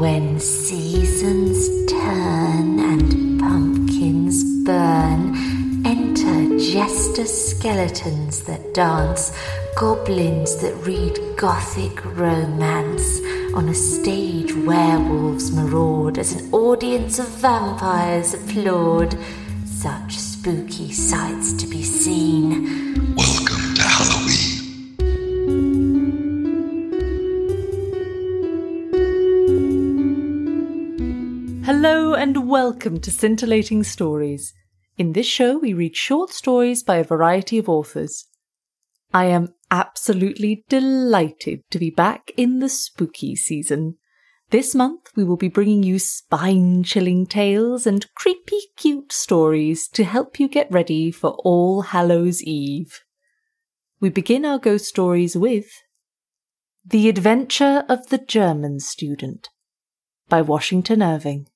when seasons turn and pumpkins burn, enter jester skeletons that dance, goblins that read gothic romance. On a stage, werewolves maraud as an audience of vampires applaud. Such spooky sights to be seen. Hello and welcome to Scintillating Stories. In this show, we read short stories by a variety of authors. I am absolutely delighted to be back in the spooky season. This month, we will be bringing you spine chilling tales and creepy cute stories to help you get ready for All Hallows Eve. We begin our ghost stories with The Adventure of the German Student by Washington Irving.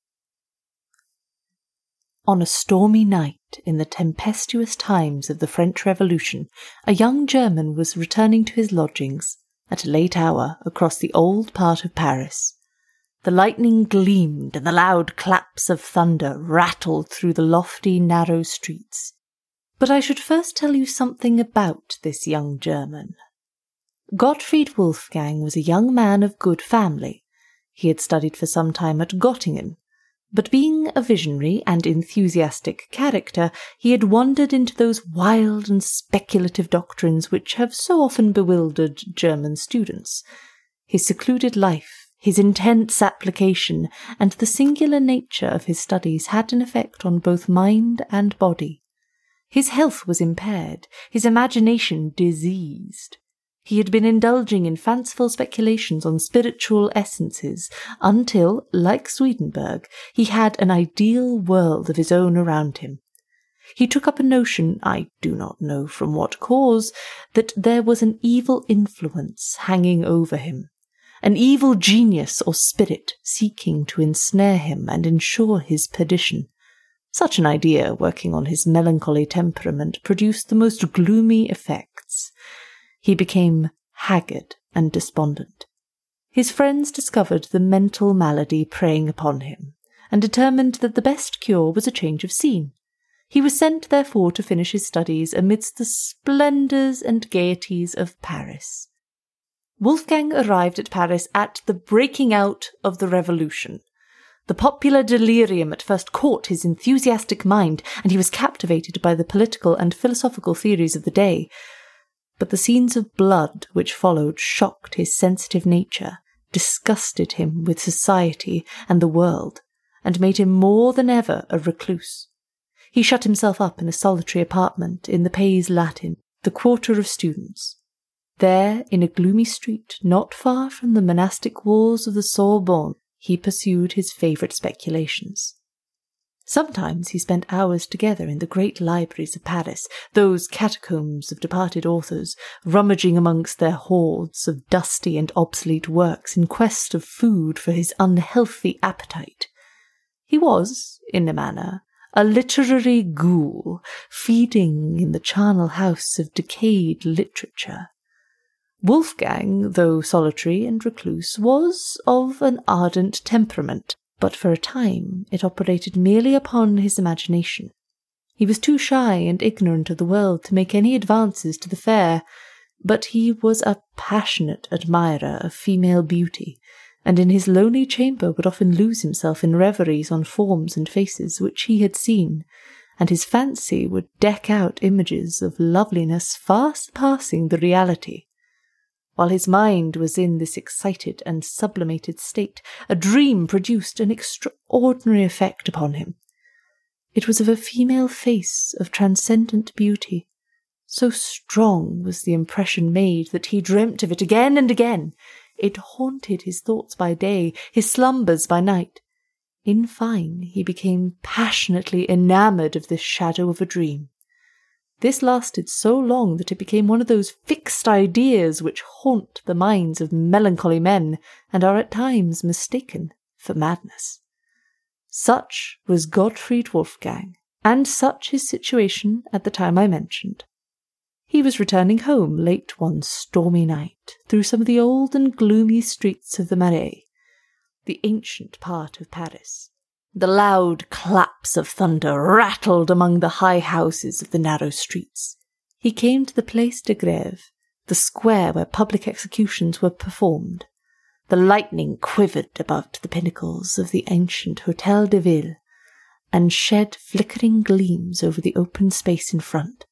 On a stormy night in the tempestuous times of the French Revolution, a young German was returning to his lodgings at a late hour across the old part of Paris. The lightning gleamed and the loud claps of thunder rattled through the lofty, narrow streets. But I should first tell you something about this young German. Gottfried Wolfgang was a young man of good family. He had studied for some time at Göttingen, but being a visionary and enthusiastic character, he had wandered into those wild and speculative doctrines which have so often bewildered German students. His secluded life, his intense application, and the singular nature of his studies had an effect on both mind and body. His health was impaired, his imagination diseased. He had been indulging in fanciful speculations on spiritual essences until, like Swedenborg, he had an ideal world of his own around him. He took up a notion, I do not know from what cause, that there was an evil influence hanging over him, an evil genius or spirit seeking to ensnare him and ensure his perdition. Such an idea, working on his melancholy temperament, produced the most gloomy effects. He became haggard and despondent. His friends discovered the mental malady preying upon him, and determined that the best cure was a change of scene. He was sent, therefore, to finish his studies amidst the splendours and gaieties of Paris. Wolfgang arrived at Paris at the breaking out of the revolution. The popular delirium at first caught his enthusiastic mind, and he was captivated by the political and philosophical theories of the day but the scenes of blood which followed shocked his sensitive nature, disgusted him with society and the world, and made him more than ever a recluse. He shut himself up in a solitary apartment in the Pays Latin, the quarter of students. There, in a gloomy street not far from the monastic walls of the Sorbonne, he pursued his favourite speculations. Sometimes he spent hours together in the great libraries of Paris, those catacombs of departed authors, rummaging amongst their hoards of dusty and obsolete works in quest of food for his unhealthy appetite. He was, in a manner, a literary ghoul, feeding in the charnel house of decayed literature. Wolfgang, though solitary and recluse, was of an ardent temperament, but for a time it operated merely upon his imagination. He was too shy and ignorant of the world to make any advances to the fair, but he was a passionate admirer of female beauty, and in his lonely chamber would often lose himself in reveries on forms and faces which he had seen, and his fancy would deck out images of loveliness far surpassing the reality. While his mind was in this excited and sublimated state, a dream produced an extraordinary effect upon him. It was of a female face of transcendent beauty. So strong was the impression made that he dreamt of it again and again. It haunted his thoughts by day, his slumbers by night. In fine, he became passionately enamoured of this shadow of a dream. This lasted so long that it became one of those fixed ideas which haunt the minds of melancholy men and are at times mistaken for madness. Such was Gottfried Wolfgang, and such his situation at the time I mentioned. He was returning home late one stormy night through some of the old and gloomy streets of the Marais. the ancient part of Paris. The loud claps of thunder rattled among the high houses of the narrow streets. He came to the Place de Grève, the square where public executions were performed. The lightning quivered above the pinnacles of the ancient Hotel de Ville and shed flickering gleams over the open space in front.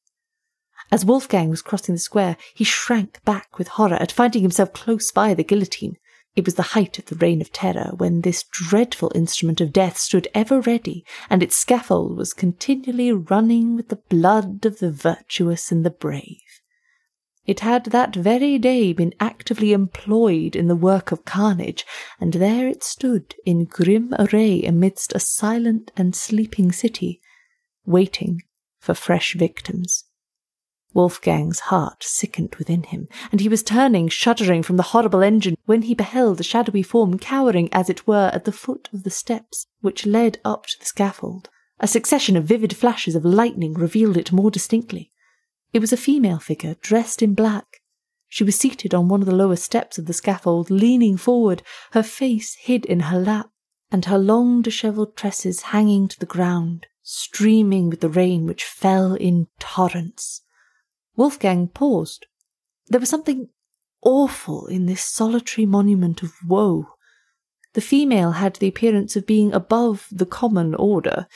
As Wolfgang was crossing the square, he shrank back with horror at finding himself close by the guillotine. It was the height of the reign of terror when this dreadful instrument of death stood ever ready, and its scaffold was continually running with the blood of the virtuous and the brave. It had that very day been actively employed in the work of carnage, and there it stood in grim array amidst a silent and sleeping city, waiting for fresh victims. Wolfgang's heart sickened within him, and he was turning, shuddering from the horrible engine, when he beheld a shadowy form cowering, as it were, at the foot of the steps which led up to the scaffold. A succession of vivid flashes of lightning revealed it more distinctly. It was a female figure, dressed in black. She was seated on one of the lower steps of the scaffold, leaning forward, her face hid in her lap, and her long dishevelled tresses hanging to the ground, streaming with the rain which fell in torrents. Wolfgang paused. There was something awful in this solitary monument of woe. The female had the appearance of being above the common order.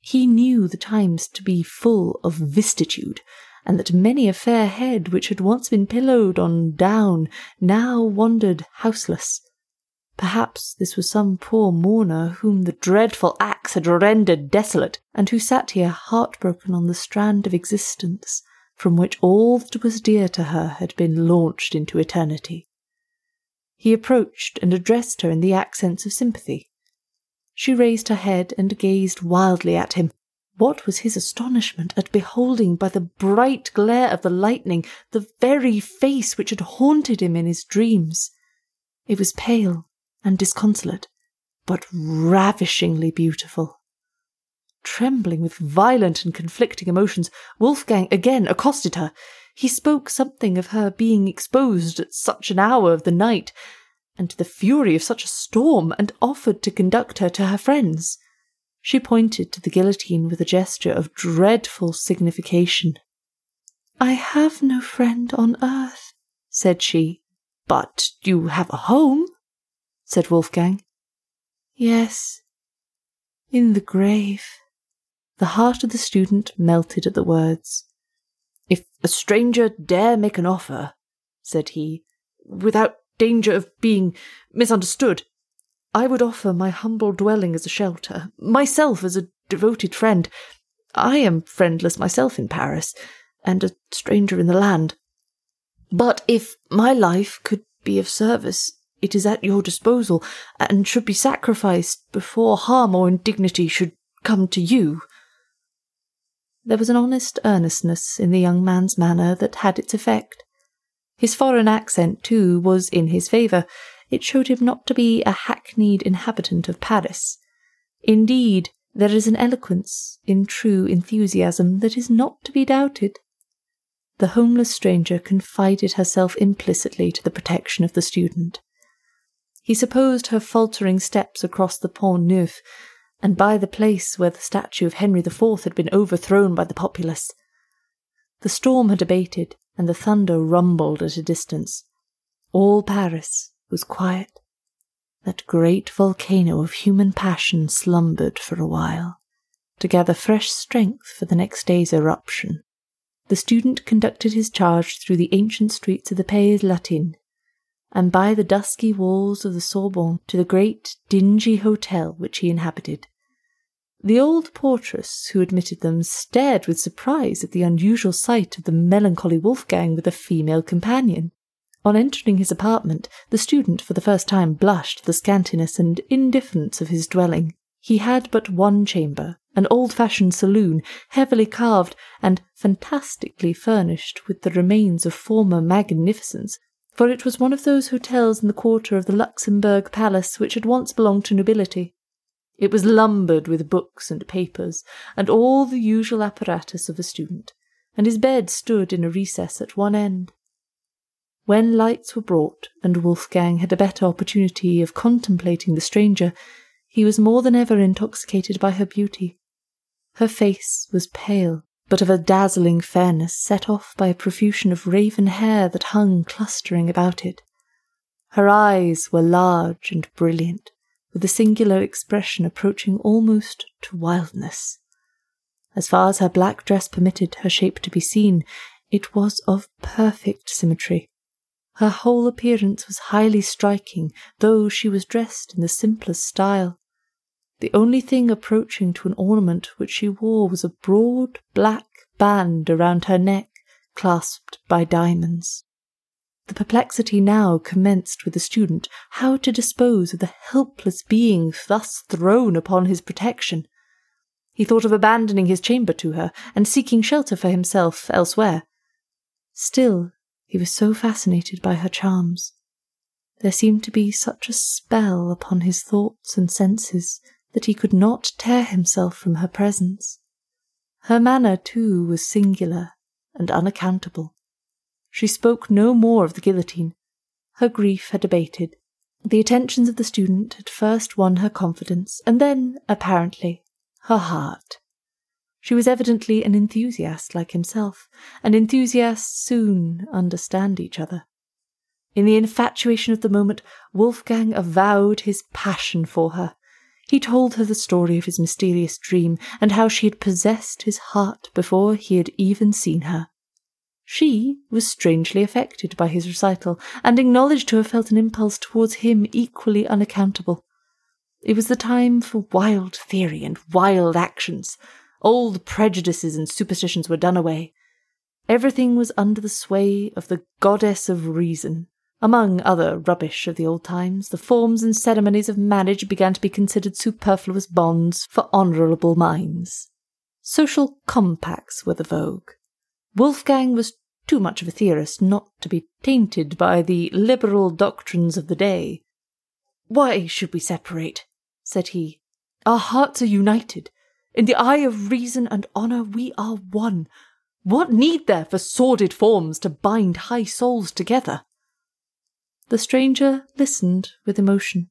He knew the times to be full of vistitude, and that many a fair head which had once been pillowed on down now wandered houseless. Perhaps this was some poor mourner whom the dreadful axe had rendered desolate, and who sat here heartbroken on the strand of existence from which all that was dear to her had been launched into eternity. He approached and addressed her in the accents of sympathy. She raised her head and gazed wildly at him, what was his astonishment at beholding by the bright glare of the lightning the very face which had haunted him in his dreams. It was pale and disconsolate, but ravishingly beautiful. Trembling with violent and conflicting emotions, Wolfgang again accosted her. He spoke something of her being exposed at such an hour of the night, and to the fury of such a storm, and offered to conduct her to her friends. She pointed to the guillotine with a gesture of dreadful signification. I have no friend on earth, said she. But you have a home, said Wolfgang. Yes, in the grave. The heart of the student melted at the words. If a stranger dare make an offer, said he, without danger of being misunderstood, I would offer my humble dwelling as a shelter, myself as a devoted friend. I am friendless myself in Paris, and a stranger in the land. But if my life could be of service, it is at your disposal, and should be sacrificed before harm or indignity should come to you. There was an honest earnestness in the young man's manner that had its effect. His foreign accent, too, was in his favour, it showed him not to be a hackneyed inhabitant of Paris. Indeed, there is an eloquence in true enthusiasm that is not to be doubted. The homeless stranger confided herself implicitly to the protection of the student. He supposed her faltering steps across the Pont Neuf, and by the place where the statue of Henry IV had been overthrown by the populace. The storm had abated, and the thunder rumbled at a distance. All Paris, was quiet. That great volcano of human passion slumbered for a while, to gather fresh strength for the next day's eruption. The student conducted his charge through the ancient streets of the Pays Latin, and by the dusky walls of the Sorbonne to the great dingy hotel which he inhabited. The old portress who admitted them stared with surprise at the unusual sight of the melancholy Wolfgang with a female companion. On entering his apartment, the student for the first time blushed at the scantiness and indifference of his dwelling. He had but one chamber, an old-fashioned saloon, heavily carved and fantastically furnished with the remains of former magnificence, for it was one of those hotels in the quarter of the Luxembourg Palace which had once belonged to nobility. It was lumbered with books and papers, and all the usual apparatus of a student, and his bed stood in a recess at one end. When lights were brought and Wolfgang had a better opportunity of contemplating the stranger, he was more than ever intoxicated by her beauty. Her face was pale, but of a dazzling fairness, set off by a profusion of raven hair that hung clustering about it. Her eyes were large and brilliant, with a singular expression approaching almost to wildness. As far as her black dress permitted her shape to be seen, it was of perfect symmetry. Her whole appearance was highly striking, though she was dressed in the simplest style. The only thing approaching to an ornament which she wore was a broad black band around her neck, clasped by diamonds. The perplexity now commenced with the student how to dispose of the helpless being thus thrown upon his protection. He thought of abandoning his chamber to her and seeking shelter for himself elsewhere. Still, he was so fascinated by her charms. There seemed to be such a spell upon his thoughts and senses that he could not tear himself from her presence. Her manner, too, was singular and unaccountable. She spoke no more of the guillotine. Her grief had abated. The attentions of the student had first won her confidence, and then, apparently, her heart. She was evidently an enthusiast like himself, and enthusiasts soon understand each other. In the infatuation of the moment, Wolfgang avowed his passion for her. He told her the story of his mysterious dream, and how she had possessed his heart before he had even seen her. She was strangely affected by his recital, and acknowledged to have felt an impulse towards him equally unaccountable. It was the time for wild theory and wild actions. Old prejudices and superstitions were done away. Everything was under the sway of the goddess of reason. Among other rubbish of the old times, the forms and ceremonies of marriage began to be considered superfluous bonds for honourable minds. Social compacts were the vogue. Wolfgang was too much of a theorist not to be tainted by the liberal doctrines of the day. Why should we separate? said he. Our hearts are united. In the eye of reason and honour, we are one. What need there for sordid forms to bind high souls together? The stranger listened with emotion.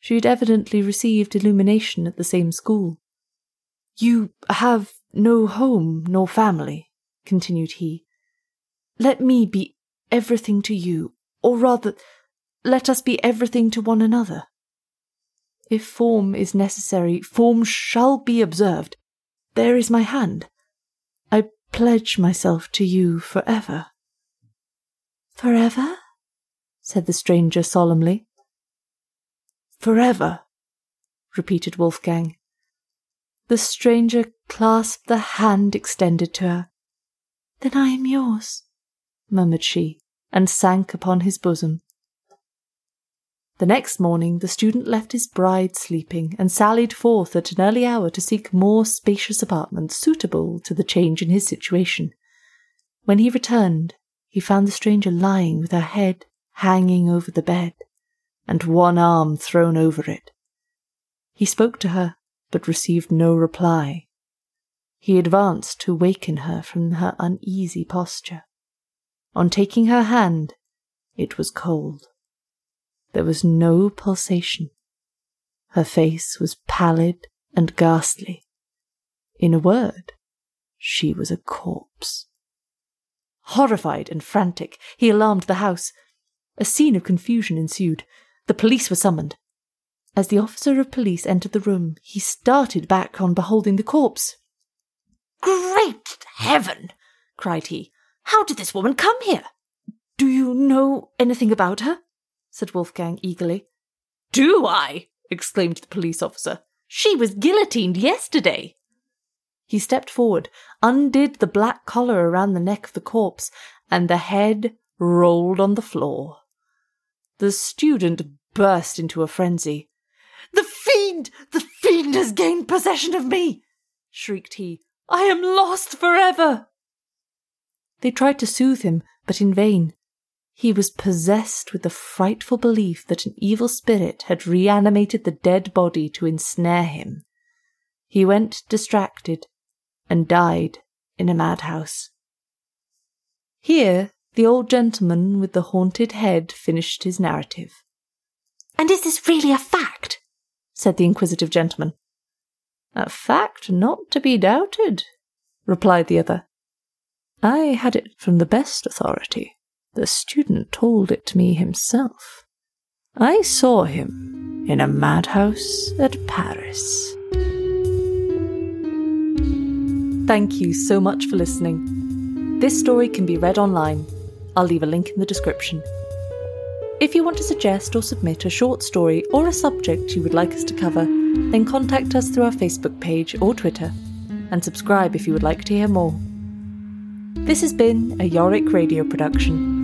She had evidently received illumination at the same school. You have no home nor family, continued he. Let me be everything to you, or rather, let us be everything to one another. If form is necessary, form shall be observed. There is my hand. I pledge myself to you forever. Forever? said the stranger solemnly. Forever, repeated Wolfgang. The stranger clasped the hand extended to her. Then I am yours, murmured she, and sank upon his bosom. The next morning the student left his bride sleeping and sallied forth at an early hour to seek more spacious apartments suitable to the change in his situation. When he returned, he found the stranger lying with her head hanging over the bed and one arm thrown over it. He spoke to her, but received no reply. He advanced to waken her from her uneasy posture. On taking her hand, it was cold. There was no pulsation. Her face was pallid and ghastly. In a word, she was a corpse. Horrified and frantic, he alarmed the house. A scene of confusion ensued. The police were summoned. As the officer of police entered the room, he started back on beholding the corpse. Great heaven! cried he. How did this woman come here? Do you know anything about her? said Wolfgang eagerly. Do I? exclaimed the police officer. She was guillotined yesterday. He stepped forward, undid the black collar around the neck of the corpse, and the head rolled on the floor. The student burst into a frenzy. The fiend! The fiend has gained possession of me! shrieked he. I am lost forever! They tried to soothe him, but in vain. He was possessed with the frightful belief that an evil spirit had reanimated the dead body to ensnare him. He went distracted and died in a madhouse. Here The old gentleman with the haunted head finished his narrative. And is this really a fact? said the inquisitive gentleman. A fact not to be doubted, replied the other. I had it from the best authority. The student told it to me himself. I saw him in a madhouse at Paris. Thank you so much for listening. This story can be read online. I'll leave a link in the description. If you want to suggest or submit a short story or a subject you would like us to cover, then contact us through our Facebook page or Twitter, and subscribe if you would like to hear more. This has been a Yorick Radio production.